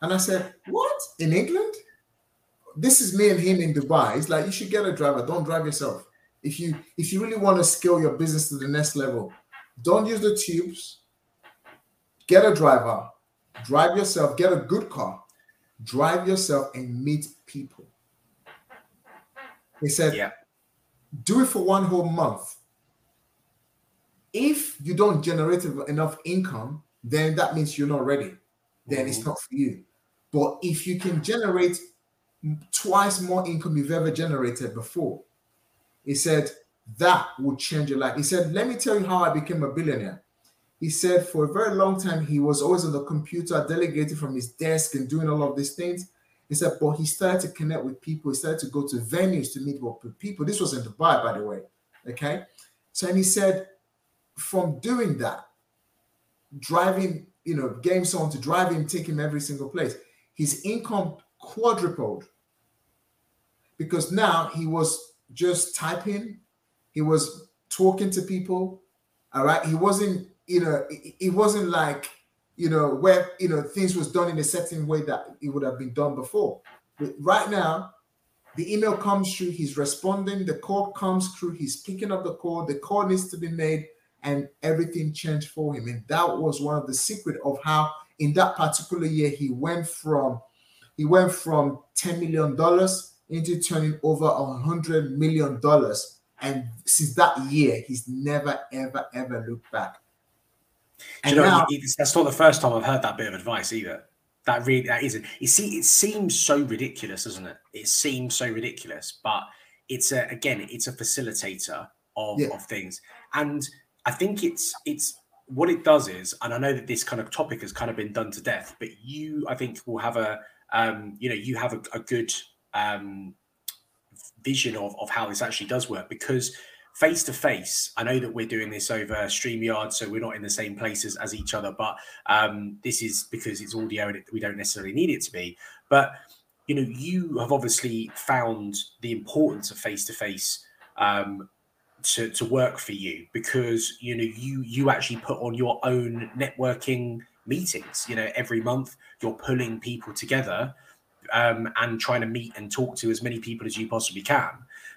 And I said, "What in England?" This is me and him in Dubai. He's like, "You should get a driver. Don't drive yourself. If you if you really want to scale your business to the next level, don't use the tubes. Get a driver. Drive yourself. Get a good car drive yourself and meet people. He said, yeah. do it for one whole month. If you don't generate enough income, then that means you're not ready. Then mm-hmm. it's not for you. But if you can generate twice more income you've ever generated before, he said that would change your life. He said, Let me tell you how I became a billionaire. He said for a very long time he was always on the computer, delegating from his desk and doing all of these things. He said, but he started to connect with people. He started to go to venues to meet with people. This was in Dubai, by the way. Okay. So, and he said, from doing that, driving, you know, getting someone to drive him, take him every single place, his income quadrupled because now he was just typing, he was talking to people. All right. He wasn't you know, it, it wasn't like, you know, where, you know, things was done in a certain way that it would have been done before. But right now, the email comes through, he's responding, the call comes through, he's picking up the call, the call needs to be made, and everything changed for him. And that was one of the secret of how in that particular year he went from he went from $10 million into turning over a hundred million dollars. And since that year, he's never, ever, ever looked back. And you know, now, that's not the first time I've heard that bit of advice either. That really that isn't. You see, it seems so ridiculous, doesn't it? It seems so ridiculous, but it's a again, it's a facilitator of, yeah. of things. And I think it's it's what it does is, and I know that this kind of topic has kind of been done to death, but you, I think, will have a um, you know, you have a, a good um vision of, of how this actually does work because face to face. I know that we're doing this over StreamYard, so we're not in the same places as each other, but um, this is because it's audio and it, we don't necessarily need it to be. But you know, you have obviously found the importance of face to face to to work for you because you know you you actually put on your own networking meetings. You know, every month you're pulling people together um, and trying to meet and talk to as many people as you possibly can.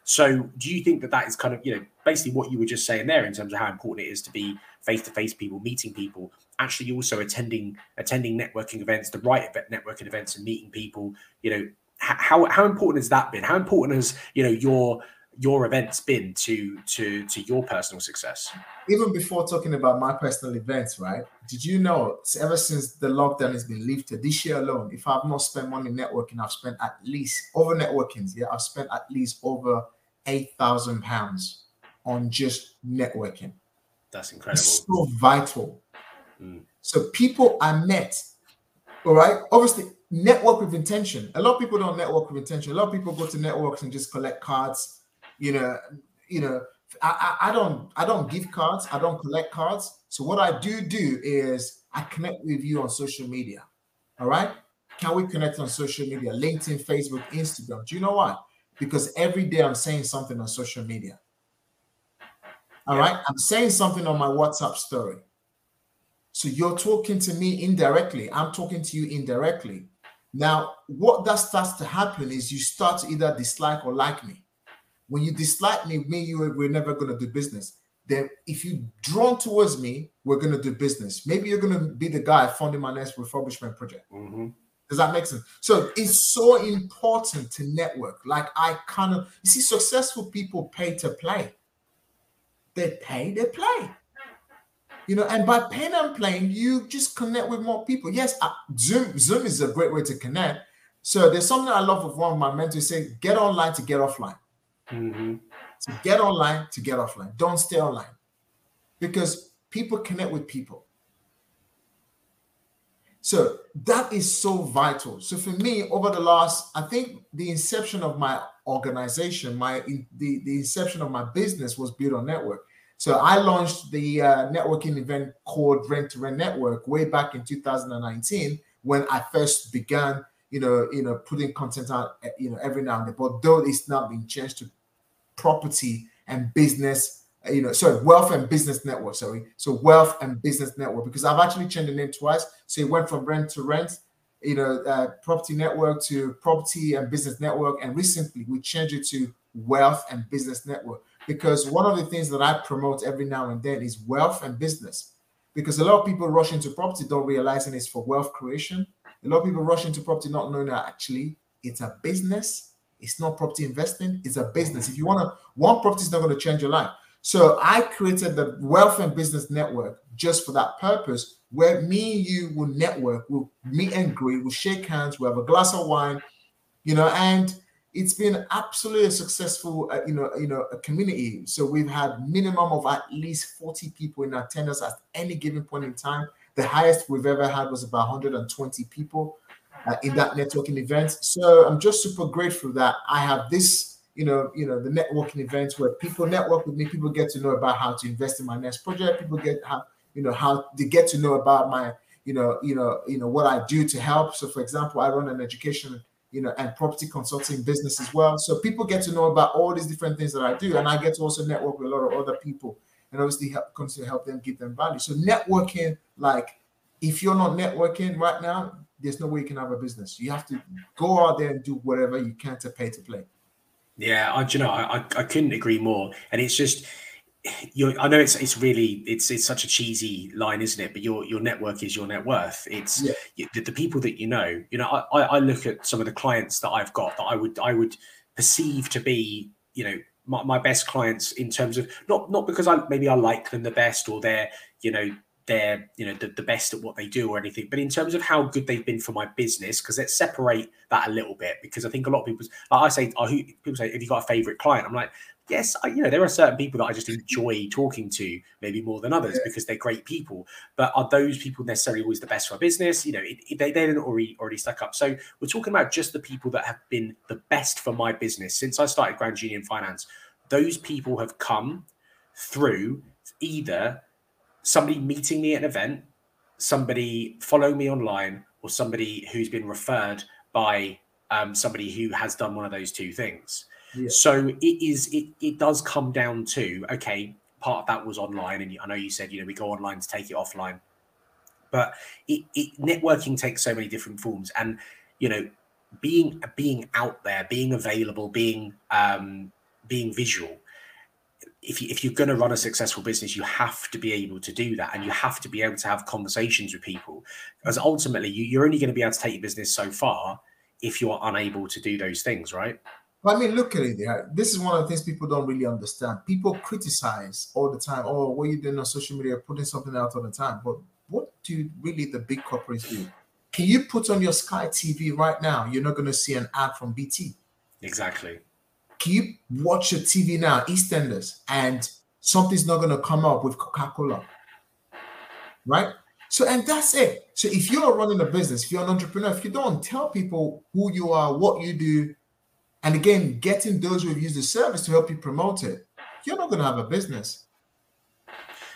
So, do you think that that is kind of, you know, basically what you were just saying there in terms of how important it is to be face to face people, meeting people, actually also attending attending networking events, the right networking events, and meeting people? You know, how how important has that been? How important has you know your your events been to to to your personal success? Even before talking about my personal events, right? Did you know ever since the lockdown has been lifted this year alone, if I've not spent money networking, I've spent at least over networking. Yeah, I've spent at least over eight thousand pounds on just networking. That's incredible. It's so vital. Mm. So people I met, all right. Obviously, network with intention. A lot of people don't network with intention. A lot of people go to networks and just collect cards you know, you know, I, I, I don't I don't give cards, I don't collect cards. So what I do do is I connect with you on social media. All right. Can we connect on social media? LinkedIn, Facebook, Instagram. Do you know why? Because every day I'm saying something on social media. All right, I'm saying something on my WhatsApp story. So you're talking to me indirectly. I'm talking to you indirectly. Now, what that starts to happen is you start to either dislike or like me. When you dislike me, me you we're never going to do business. Then, if you drawn towards me, we're going to do business. Maybe you're going to be the guy funding my next refurbishment project. Mm-hmm. Does that make sense? So it's so important to network. Like I kind of you see, successful people pay to play. They pay, they play. You know, and by paying and playing, you just connect with more people. Yes, uh, Zoom Zoom is a great way to connect. So there's something I love of one of my mentors say: get online to get offline. Mm-hmm. To get online to get offline. Don't stay online because people connect with people. So that is so vital. So for me, over the last, I think the inception of my organization, my the, the inception of my business was built on network. So I launched the uh, networking event called Rent to Rent Network way back in 2019 when I first began, you know, you know, putting content out, you know, every now and then. But though it's now been changed to property and business, you know, sorry, wealth and business network. Sorry, so wealth and business network because I've actually changed the name twice. So it went from rent to rent, you know, uh, property network to property and business network, and recently we changed it to wealth and business network because one of the things that I promote every now and then is wealth and business. Because a lot of people rush into property don't realizing it's for wealth creation. A lot of people rush into property not knowing that actually it's a business. It's not property investing, it's a business. If you want to, one property is not going to change your life. So I created the wealth and business network just for that purpose, where me and you will network, we'll meet and greet, we'll shake hands, we'll have a glass of wine, you know, and it's been absolutely a successful, uh, you know, you know, a community. So we've had minimum of at least 40 people in attendance at any given point in time. The highest we've ever had was about 120 people uh, in that networking event. So I'm just super grateful that I have this, you know, you know, the networking events where people network with me. People get to know about how to invest in my next project. People get how, you know, how they get to know about my, you know, you know, you know what I do to help. So, for example, I run an education you know, and property consulting business as well. So people get to know about all these different things that I do, and I get to also network with a lot of other people, and obviously help to help them give them value. So networking, like, if you're not networking right now, there's no way you can have a business. You have to go out there and do whatever you can to pay to play. Yeah, I, you know, I, I couldn't agree more, and it's just you're, I know it's it's really it's it's such a cheesy line, isn't it? But your your network is your net worth. It's yeah. the, the, people that you know. You know, I, I look at some of the clients that I've got that I would I would perceive to be you know my, my best clients in terms of not not because I maybe I like them the best or they're you know they're you know the, the best at what they do or anything but in terms of how good they've been for my business because let's separate that a little bit because i think a lot of people like i say who, people say have you got a favorite client i'm like yes, I, you know, there are certain people that I just enjoy talking to, maybe more than others, yeah. because they're great people. But are those people necessarily always the best for a business? You know, it, it, they they didn't already already stuck up. So we're talking about just the people that have been the best for my business since I started Grand Union Finance. Those people have come through either somebody meeting me at an event, somebody following me online, or somebody who's been referred by um, somebody who has done one of those two things. So it is. It it does come down to okay. Part of that was online, and I know you said you know we go online to take it offline, but it, it networking takes so many different forms, and you know being being out there, being available, being um, being visual. If, you, if you're going to run a successful business, you have to be able to do that, and you have to be able to have conversations with people, because ultimately you, you're only going to be able to take your business so far if you're unable to do those things, right? I mean, look at it. There. This is one of the things people don't really understand. People criticize all the time. Oh, what are you doing on social media, putting something out all the time. But what do really the big corporates do? Can you put on your Sky TV right now? You're not going to see an ad from BT. Exactly. You watch your TV now, EastEnders, and something's not going to come up with Coca Cola? Right? So, and that's it. So, if you're running a business, if you're an entrepreneur, if you don't tell people who you are, what you do, and again, getting those who have used the service to help you promote it, you're not going to have a business.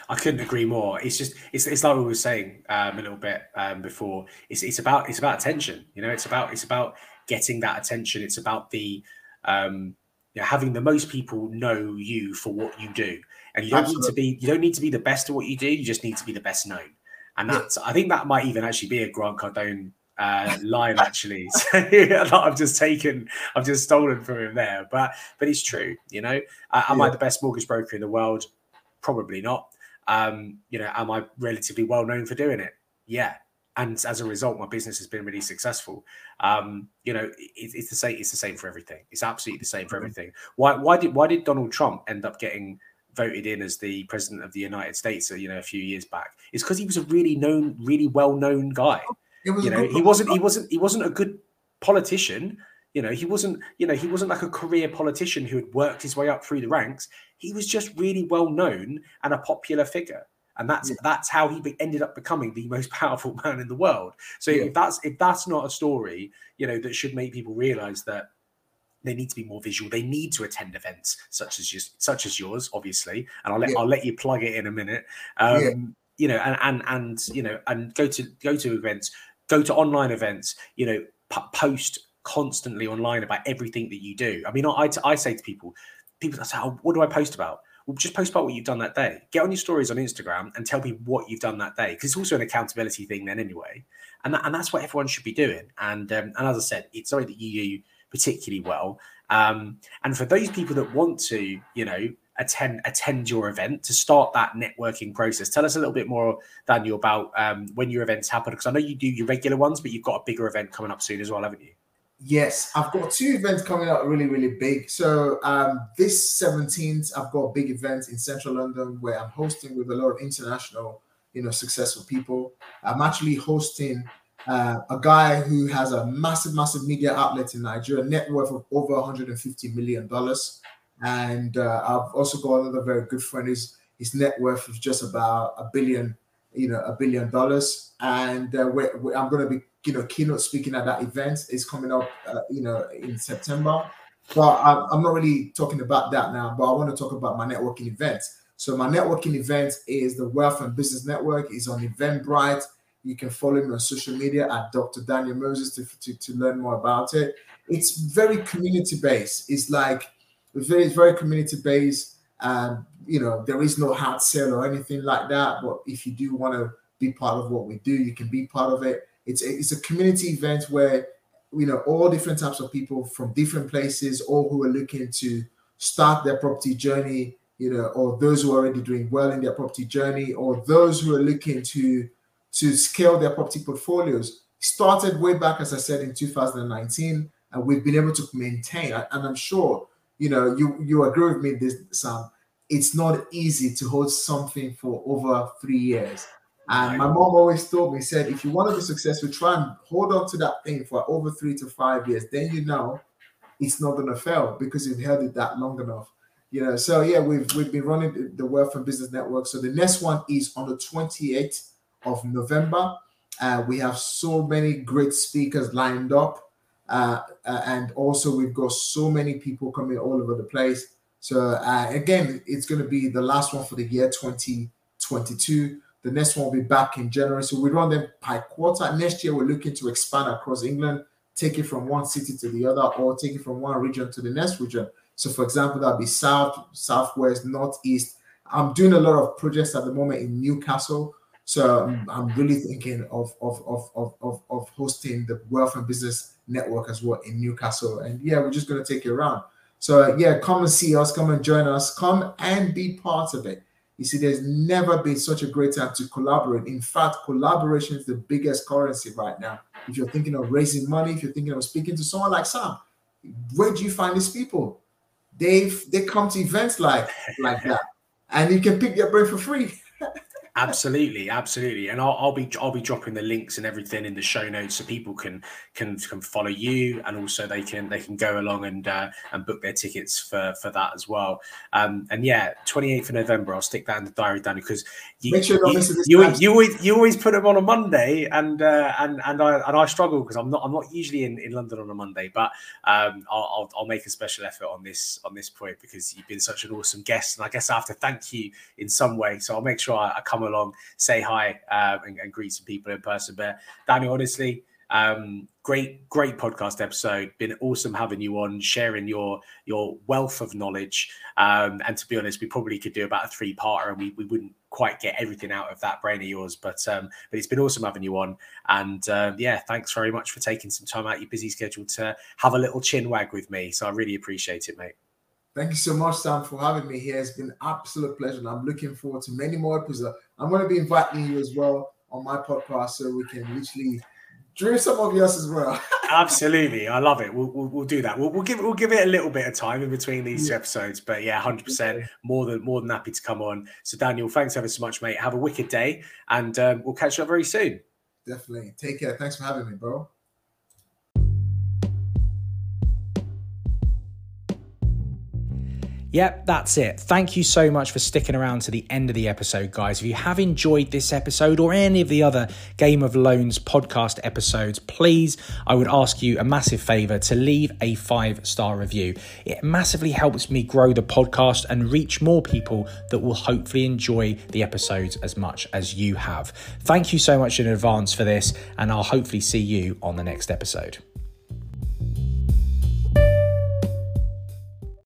I couldn't agree more. It's just it's, it's like we were saying um, a little bit um, before. It's it's about it's about attention. You know, it's about it's about getting that attention. It's about the um, you know, having the most people know you for what you do, and you don't Absolutely. need to be you don't need to be the best at what you do. You just need to be the best known, and that's. I think that might even actually be a Grant Cardone uh, line actually (laughs) that I've just taken, I've just stolen from him there. But but it's true, you know. Uh, am yeah. I the best mortgage broker in the world? Probably not. Um, you know, am I relatively well known for doing it? Yeah. And as a result, my business has been really successful. Um, you know, it, it's the same. It's the same for everything. It's absolutely the same for mm-hmm. everything. Why? Why did Why did Donald Trump end up getting voted in as the president of the United States? Uh, you know, a few years back. It's because he was a really known, really well known guy. You know, he wasn't. He wasn't. He wasn't a good politician. You know, he wasn't. You know, he wasn't like a career politician who had worked his way up through the ranks. He was just really well known and a popular figure and that's yeah. that's how he be, ended up becoming the most (laughs) powerful man in the world. So yeah. if that's if that's not a story, you know, that should make people realize that they need to be more visual. They need to attend events such as just such as yours, obviously. And I'll let yeah. I'll let you plug it in a minute. Um, you know, and and and you know, and go to go to events, go to online events. You know, p- post constantly online about everything that you do. I mean, I, I, I say to people, people say, oh, "What do I post about?" Well, just post about what you've done that day. Get on your stories on Instagram and tell me what you've done that day because it's also an accountability thing then anyway, and that, and that's what everyone should be doing. And um, and as I said, it's something that you do particularly well. Um, and for those people that want to, you know, attend attend your event to start that networking process, tell us a little bit more, Daniel, about um, when your events happen because I know you do your regular ones, but you've got a bigger event coming up soon as well, haven't you? Yes, I've got two events coming up really, really big. So um, this 17th, I've got a big event in central London where I'm hosting with a lot of international, you know, successful people. I'm actually hosting uh, a guy who has a massive, massive media outlet in Nigeria, net worth of over 150 million dollars. And uh, I've also got another very good friend. His his net worth is just about a billion, you know, a billion dollars. And uh, we're, we're, I'm going to be you know, keynote speaking at that event is coming up, uh, you know, in September. But I'm, I'm not really talking about that now, but I want to talk about my networking event. So my networking event is the Wealth and Business Network. is on Eventbrite. You can follow me on social media at Dr. Daniel Moses to, to, to learn more about it. It's very community based. It's like very, very community based. And you know, there is no hard sell or anything like that. But if you do want to be part of what we do, you can be part of it. It's a, it's a community event where you know all different types of people from different places, all who are looking to start their property journey, you know, or those who are already doing well in their property journey, or those who are looking to to scale their property portfolios. Started way back, as I said, in 2019, and we've been able to maintain. And I'm sure you know you you agree with me, this Sam. It's not easy to hold something for over three years. And my mom always told me, said, if you want to be successful, try and hold on to that thing for over three to five years. Then you know it's not going to fail because you've held it that long enough. You know, so yeah, we've we've been running the Wealth and Business Network. So the next one is on the 28th of November. Uh, we have so many great speakers lined up. Uh, uh, and also we've got so many people coming all over the place. So uh, again, it's going to be the last one for the year 2022. The next one will be back in January. So we run them by quarter. Next year, we're looking to expand across England, take it from one city to the other, or take it from one region to the next region. So, for example, that'll be south, southwest, northeast. I'm doing a lot of projects at the moment in Newcastle. So I'm, mm. I'm really thinking of, of, of, of, of, of hosting the Wealth and Business Network as well in Newcastle. And yeah, we're just going to take it around. So yeah, come and see us, come and join us, come and be part of it. You see, there's never been such a great time to collaborate. In fact, collaboration is the biggest currency right now. If you're thinking of raising money, if you're thinking of speaking to someone like Sam, where do you find these people? They they come to events like like that, and you can pick their brain for free. (laughs) absolutely, absolutely, and I'll, I'll, be I'll be dropping the links and everything in the show notes so people can can can follow you, and also they can they can go along and uh, and book their tickets for for that as well. Um, and yeah, twenty eighth of November, I'll stick that in the diary, Danny, because you, sure you, you, you, always you always put them on a Monday, and uh, and and I and I struggle because I'm not I'm not usually in, in London on a Monday, but um, I'll, I'll I'll make a special effort on this on this point because you've been such an awesome guest, and I guess I have to thank you in some way. So I'll make sure I, I come along, say hi, um, and, and, greet some people in person. But Daniel, honestly, um, great, great podcast episode. Been awesome having you on, sharing your your wealth of knowledge. Um, and to be honest, we probably could do about a three parter, and we, we wouldn't quite get everything out of that brain of yours. But um, but it's been awesome having you on. And um, yeah, thanks very much for taking some time out your busy schedule to have a little chin wag with me. So I really appreciate it, mate. Thank you so much, Sam, for having me here. It's been absolute pleasure. And I'm looking forward to many more episodes. I'm going to be inviting you as well on my podcast so we can literally dream some of yours as well. (laughs) Absolutely, I love it. We'll, we'll, we'll, do that. We'll, we'll give we'll give it a little bit of time in between these yeah. episodes, but yeah, hundred percent more than more than happy to come on. So Daniel, thanks ever so much, mate. Have a wicked day, and um, we'll catch up very soon. Definitely. Take care. Thanks for having me, bro. Yep, that's it. Thank you so much for sticking around to the end of the episode, guys. If you have enjoyed this episode or any of the other Game of Loans podcast episodes, please, I would ask you a massive favor to leave a five star review. It massively helps me grow the podcast and reach more people that will hopefully enjoy the episodes as much as you have. Thank you so much in advance for this, and I'll hopefully see you on the next episode.